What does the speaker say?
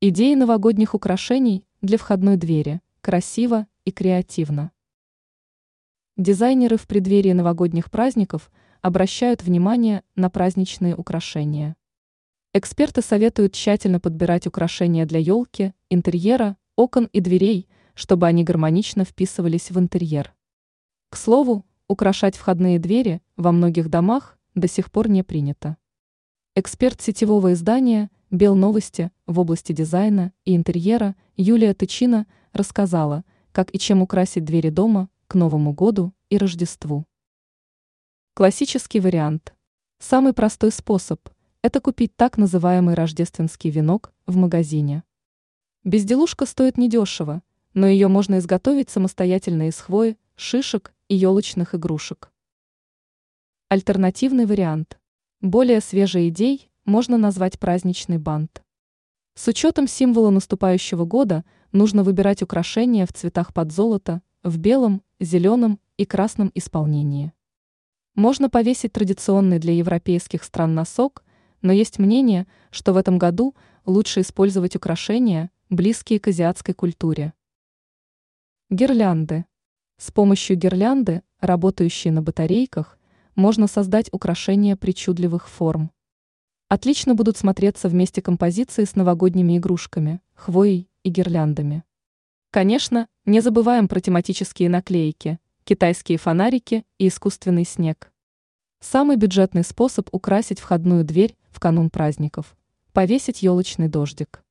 Идеи новогодних украшений для входной двери. Красиво и креативно. Дизайнеры в преддверии новогодних праздников обращают внимание на праздничные украшения. Эксперты советуют тщательно подбирать украшения для елки, интерьера, окон и дверей, чтобы они гармонично вписывались в интерьер. К слову, украшать входные двери во многих домах до сих пор не принято. Эксперт сетевого издания «Белновости» в области дизайна и интерьера Юлия Тычина рассказала, как и чем украсить двери дома к Новому году и Рождеству. Классический вариант. Самый простой способ – это купить так называемый рождественский венок в магазине. Безделушка стоит недешево, но ее можно изготовить самостоятельно из хвои, шишек и елочных игрушек. Альтернативный вариант. Более свежей идей можно назвать праздничный бант. С учетом символа наступающего года нужно выбирать украшения в цветах под золото, в белом, зеленом и красном исполнении. Можно повесить традиционный для европейских стран носок, но есть мнение, что в этом году лучше использовать украшения, близкие к азиатской культуре. Гирлянды. С помощью гирлянды, работающей на батарейках, можно создать украшения причудливых форм. Отлично будут смотреться вместе композиции с новогодними игрушками, хвоей и гирляндами. Конечно, не забываем про тематические наклейки, китайские фонарики и искусственный снег. Самый бюджетный способ украсить входную дверь в канун праздников – повесить елочный дождик.